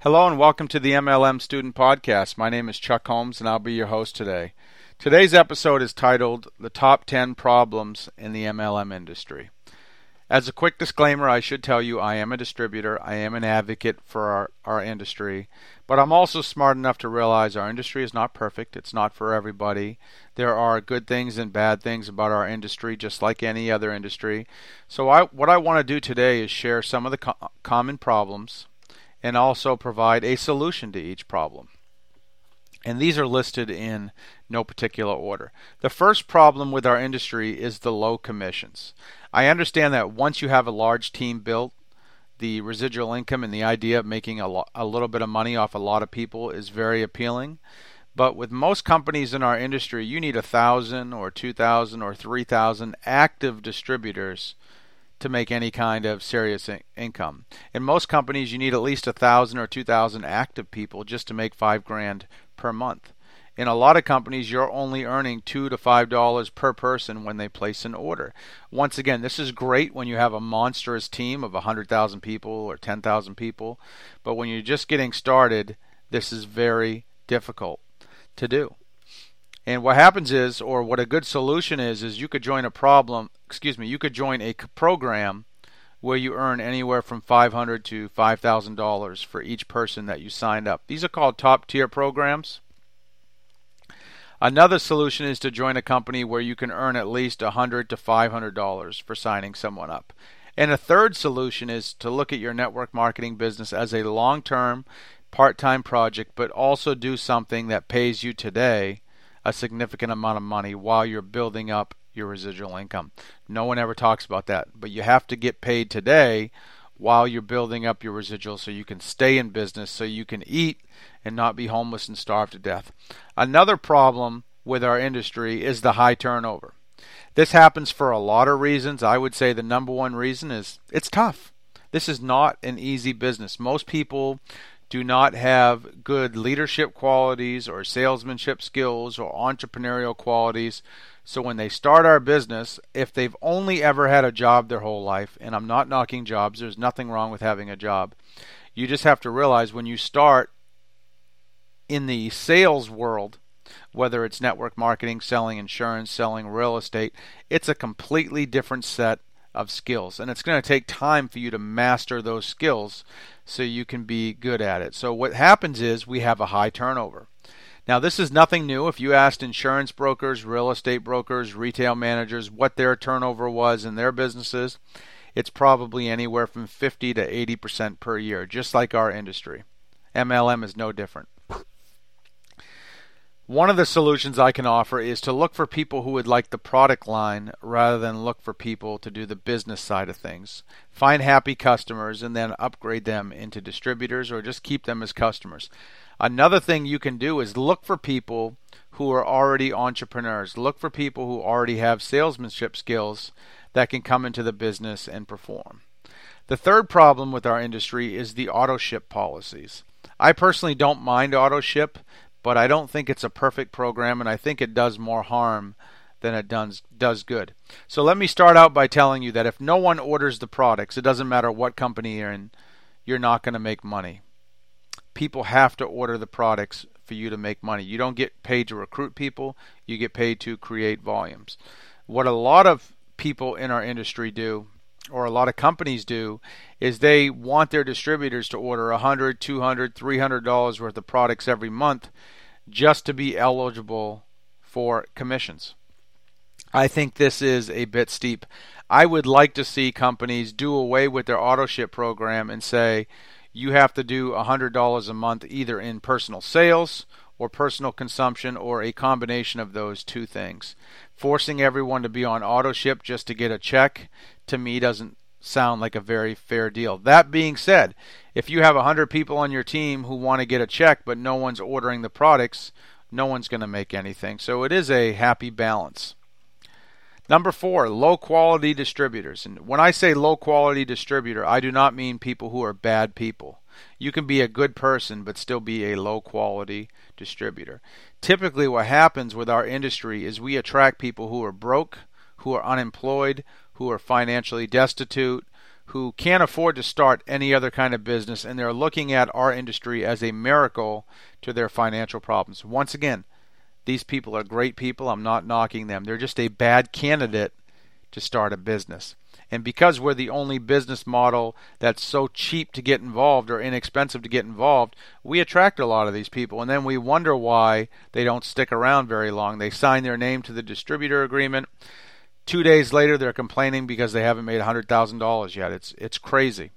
Hello and welcome to the MLM Student Podcast. My name is Chuck Holmes and I'll be your host today. Today's episode is titled The Top 10 Problems in the MLM Industry. As a quick disclaimer, I should tell you I am a distributor, I am an advocate for our, our industry, but I'm also smart enough to realize our industry is not perfect. It's not for everybody. There are good things and bad things about our industry, just like any other industry. So, I, what I want to do today is share some of the co- common problems and also provide a solution to each problem. And these are listed in no particular order. The first problem with our industry is the low commissions. I understand that once you have a large team built, the residual income and the idea of making a, lo- a little bit of money off a lot of people is very appealing. But with most companies in our industry, you need a thousand or two thousand or three thousand active distributors to make any kind of serious in- income. In most companies, you need at least a thousand or two thousand active people just to make five grand per month. In a lot of companies, you're only earning two to five dollars per person when they place an order. Once again, this is great when you have a monstrous team of a hundred thousand people or ten thousand people, but when you're just getting started, this is very difficult to do. And what happens is, or what a good solution is, is you could join a problem, excuse me, you could join a program where you earn anywhere from 500 to $5,000 for each person that you signed up. These are called top tier programs. Another solution is to join a company where you can earn at least 100 to $500 for signing someone up. And a third solution is to look at your network marketing business as a long term, part time project, but also do something that pays you today a significant amount of money while you're building up your residual income. No one ever talks about that, but you have to get paid today while you're building up your residual so you can stay in business, so you can eat and not be homeless and starve to death. Another problem with our industry is the high turnover. This happens for a lot of reasons. I would say the number one reason is it's tough. This is not an easy business. Most people do not have good leadership qualities or salesmanship skills or entrepreneurial qualities. So when they start our business, if they've only ever had a job their whole life, and I'm not knocking jobs, there's nothing wrong with having a job. You just have to realize when you start in the sales world, whether it's network marketing, selling insurance, selling real estate, it's a completely different set of skills. And it's going to take time for you to master those skills so you can be good at it. So what happens is we have a high turnover. Now, this is nothing new. If you asked insurance brokers, real estate brokers, retail managers what their turnover was in their businesses, it's probably anywhere from 50 to 80% per year, just like our industry. MLM is no different. One of the solutions I can offer is to look for people who would like the product line rather than look for people to do the business side of things. Find happy customers and then upgrade them into distributors or just keep them as customers. Another thing you can do is look for people who are already entrepreneurs. Look for people who already have salesmanship skills that can come into the business and perform. The third problem with our industry is the auto ship policies. I personally don't mind auto ship but I don't think it's a perfect program, and I think it does more harm than it does does good. So let me start out by telling you that if no one orders the products, it doesn't matter what company you're in, you're not going to make money. People have to order the products for you to make money. You don't get paid to recruit people, you get paid to create volumes. What a lot of people in our industry do or a lot of companies do is they want their distributors to order 100 200 300 dollars worth of products every month just to be eligible for commissions i think this is a bit steep i would like to see companies do away with their auto ship program and say you have to do $100 a month either in personal sales or personal consumption or a combination of those two things. Forcing everyone to be on auto ship just to get a check to me doesn't sound like a very fair deal. That being said, if you have 100 people on your team who want to get a check but no one's ordering the products, no one's going to make anything. So it is a happy balance. Number four, low quality distributors. And when I say low quality distributor, I do not mean people who are bad people. You can be a good person but still be a low quality distributor. Typically, what happens with our industry is we attract people who are broke, who are unemployed, who are financially destitute, who can't afford to start any other kind of business and they're looking at our industry as a miracle to their financial problems. Once again, these people are great people. I'm not knocking them. They're just a bad candidate to start a business. And because we're the only business model that's so cheap to get involved or inexpensive to get involved, we attract a lot of these people. And then we wonder why they don't stick around very long. They sign their name to the distributor agreement. Two days later, they're complaining because they haven't made $100,000 yet. It's, it's crazy.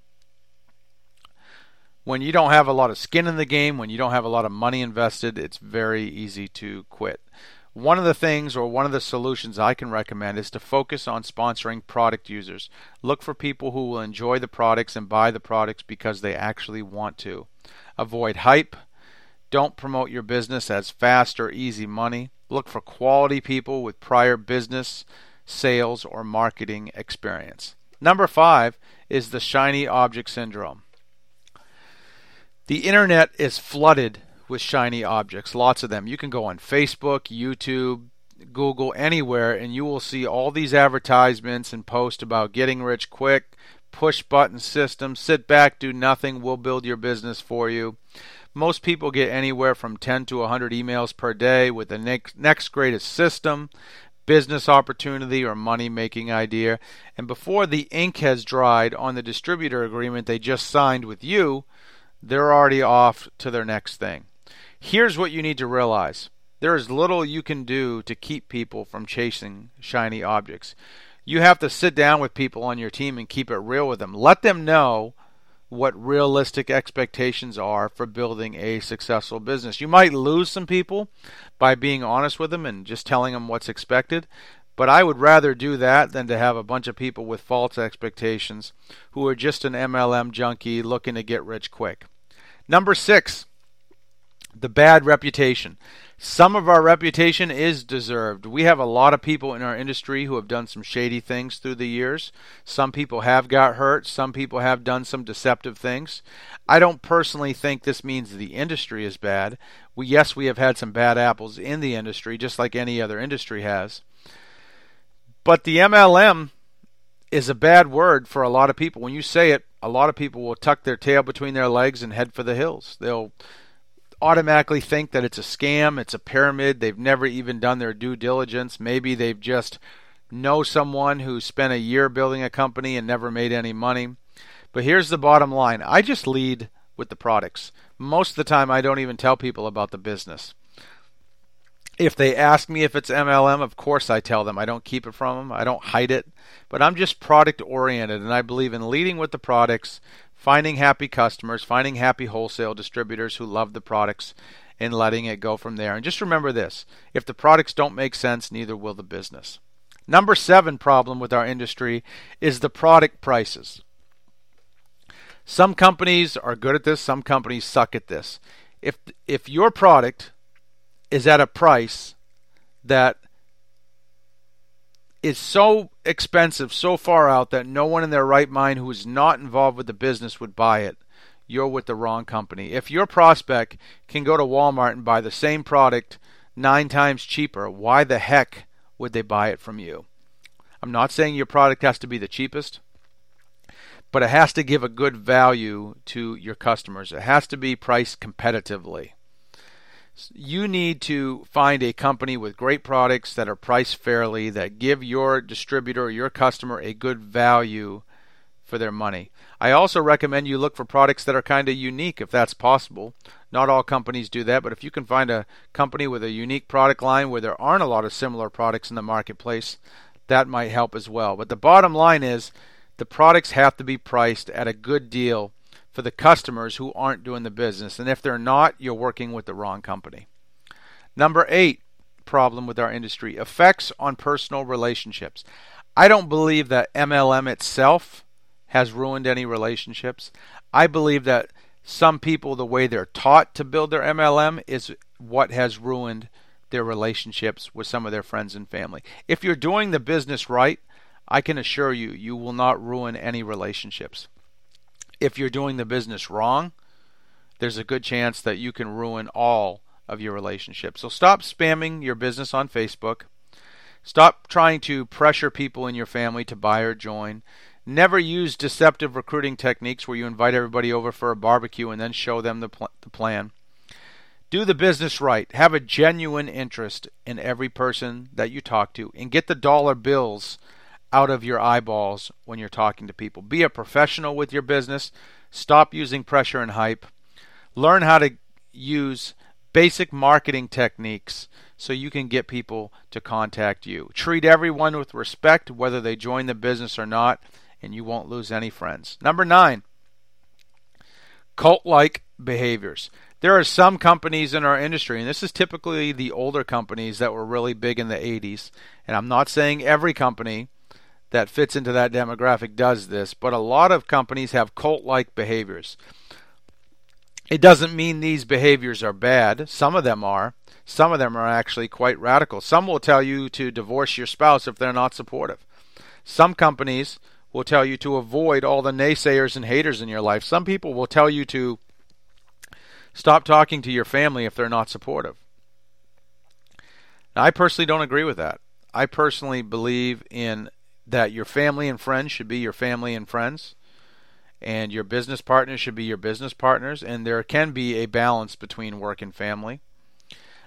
When you don't have a lot of skin in the game, when you don't have a lot of money invested, it's very easy to quit. One of the things or one of the solutions I can recommend is to focus on sponsoring product users. Look for people who will enjoy the products and buy the products because they actually want to. Avoid hype. Don't promote your business as fast or easy money. Look for quality people with prior business, sales, or marketing experience. Number five is the shiny object syndrome. The internet is flooded with shiny objects, lots of them. You can go on Facebook, YouTube, Google, anywhere, and you will see all these advertisements and posts about getting rich quick, push button system, sit back, do nothing, we'll build your business for you. Most people get anywhere from 10 to 100 emails per day with the next, next greatest system, business opportunity, or money making idea. And before the ink has dried on the distributor agreement they just signed with you, they're already off to their next thing. Here's what you need to realize there is little you can do to keep people from chasing shiny objects. You have to sit down with people on your team and keep it real with them. Let them know what realistic expectations are for building a successful business. You might lose some people by being honest with them and just telling them what's expected, but I would rather do that than to have a bunch of people with false expectations who are just an MLM junkie looking to get rich quick. Number six, the bad reputation. Some of our reputation is deserved. We have a lot of people in our industry who have done some shady things through the years. Some people have got hurt. Some people have done some deceptive things. I don't personally think this means the industry is bad. We, yes, we have had some bad apples in the industry, just like any other industry has. But the MLM is a bad word for a lot of people. When you say it, a lot of people will tuck their tail between their legs and head for the hills. They'll automatically think that it's a scam, it's a pyramid. They've never even done their due diligence. Maybe they've just know someone who spent a year building a company and never made any money. But here's the bottom line I just lead with the products. Most of the time, I don't even tell people about the business. If they ask me if it's MLM, of course I tell them. I don't keep it from them, I don't hide it. But I'm just product oriented, and I believe in leading with the products finding happy customers, finding happy wholesale distributors who love the products, and letting it go from there. And just remember this if the products don't make sense, neither will the business. Number seven problem with our industry is the product prices. Some companies are good at this, some companies suck at this. If if your product is at a price that is so expensive, so far out that no one in their right mind who is not involved with the business would buy it, you're with the wrong company. If your prospect can go to Walmart and buy the same product nine times cheaper, why the heck would they buy it from you? I'm not saying your product has to be the cheapest, but it has to give a good value to your customers. It has to be priced competitively you need to find a company with great products that are priced fairly, that give your distributor or your customer a good value for their money. I also recommend you look for products that are kind of unique if that's possible. Not all companies do that, but if you can find a company with a unique product line where there aren't a lot of similar products in the marketplace, that might help as well. But the bottom line is the products have to be priced at a good deal for the customers who aren't doing the business. And if they're not, you're working with the wrong company. Number eight problem with our industry effects on personal relationships. I don't believe that MLM itself has ruined any relationships. I believe that some people, the way they're taught to build their MLM, is what has ruined their relationships with some of their friends and family. If you're doing the business right, I can assure you, you will not ruin any relationships if you're doing the business wrong, there's a good chance that you can ruin all of your relationships. So stop spamming your business on Facebook. Stop trying to pressure people in your family to buy or join. Never use deceptive recruiting techniques where you invite everybody over for a barbecue and then show them the, pl- the plan. Do the business right. Have a genuine interest in every person that you talk to and get the dollar bills out of your eyeballs when you're talking to people. Be a professional with your business. Stop using pressure and hype. Learn how to use basic marketing techniques so you can get people to contact you. Treat everyone with respect, whether they join the business or not, and you won't lose any friends. Number nine, cult like behaviors. There are some companies in our industry, and this is typically the older companies that were really big in the 80s. And I'm not saying every company that fits into that demographic does this, but a lot of companies have cult like behaviors. It doesn't mean these behaviors are bad. Some of them are. Some of them are actually quite radical. Some will tell you to divorce your spouse if they're not supportive. Some companies will tell you to avoid all the naysayers and haters in your life. Some people will tell you to stop talking to your family if they're not supportive. Now, I personally don't agree with that. I personally believe in that your family and friends should be your family and friends, and your business partners should be your business partners, and there can be a balance between work and family.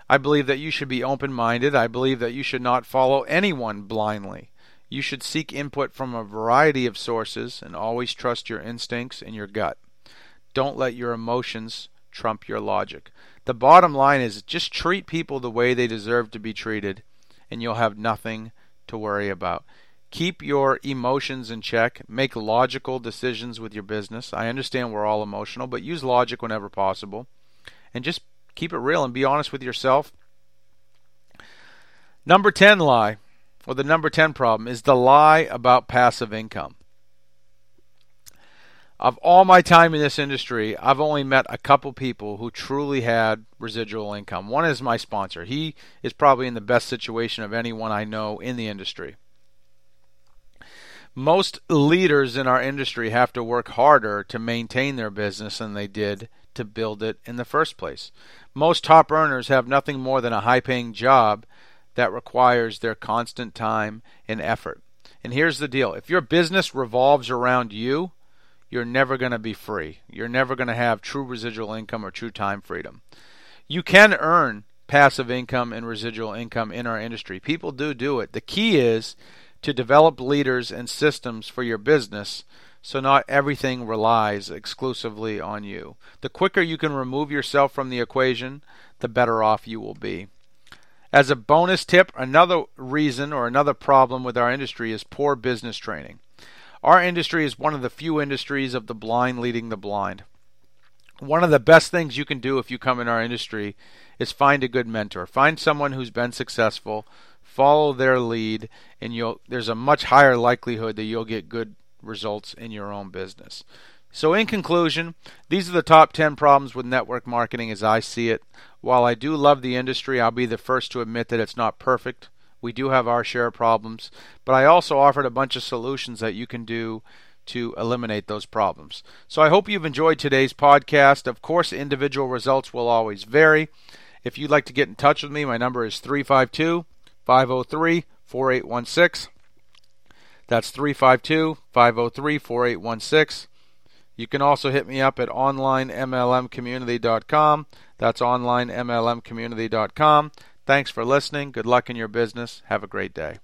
I believe that you should be open minded. I believe that you should not follow anyone blindly. You should seek input from a variety of sources and always trust your instincts and your gut. Don't let your emotions trump your logic. The bottom line is just treat people the way they deserve to be treated, and you'll have nothing to worry about. Keep your emotions in check. Make logical decisions with your business. I understand we're all emotional, but use logic whenever possible. And just keep it real and be honest with yourself. Number 10 lie or the number 10 problem is the lie about passive income. Of all my time in this industry, I've only met a couple people who truly had residual income. One is my sponsor. He is probably in the best situation of anyone I know in the industry. Most leaders in our industry have to work harder to maintain their business than they did to build it in the first place. Most top earners have nothing more than a high paying job that requires their constant time and effort. And here's the deal if your business revolves around you, you're never going to be free. You're never going to have true residual income or true time freedom. You can earn passive income and residual income in our industry. People do do it. The key is to develop leaders and systems for your business so not everything relies exclusively on you. The quicker you can remove yourself from the equation, the better off you will be. As a bonus tip, another reason or another problem with our industry is poor business training. Our industry is one of the few industries of the blind leading the blind. One of the best things you can do if you come in our industry is find a good mentor. Find someone who's been successful, follow their lead, and you'll there's a much higher likelihood that you'll get good results in your own business. So, in conclusion, these are the top 10 problems with network marketing as I see it. While I do love the industry, I'll be the first to admit that it's not perfect. We do have our share of problems, but I also offered a bunch of solutions that you can do to eliminate those problems. So, I hope you've enjoyed today's podcast. Of course, individual results will always vary. If you'd like to get in touch with me, my number is 352 503 4816. That's 352 503 4816. You can also hit me up at onlinemlmcommunity.com. That's onlinemlmcommunity.com. Thanks for listening. Good luck in your business. Have a great day.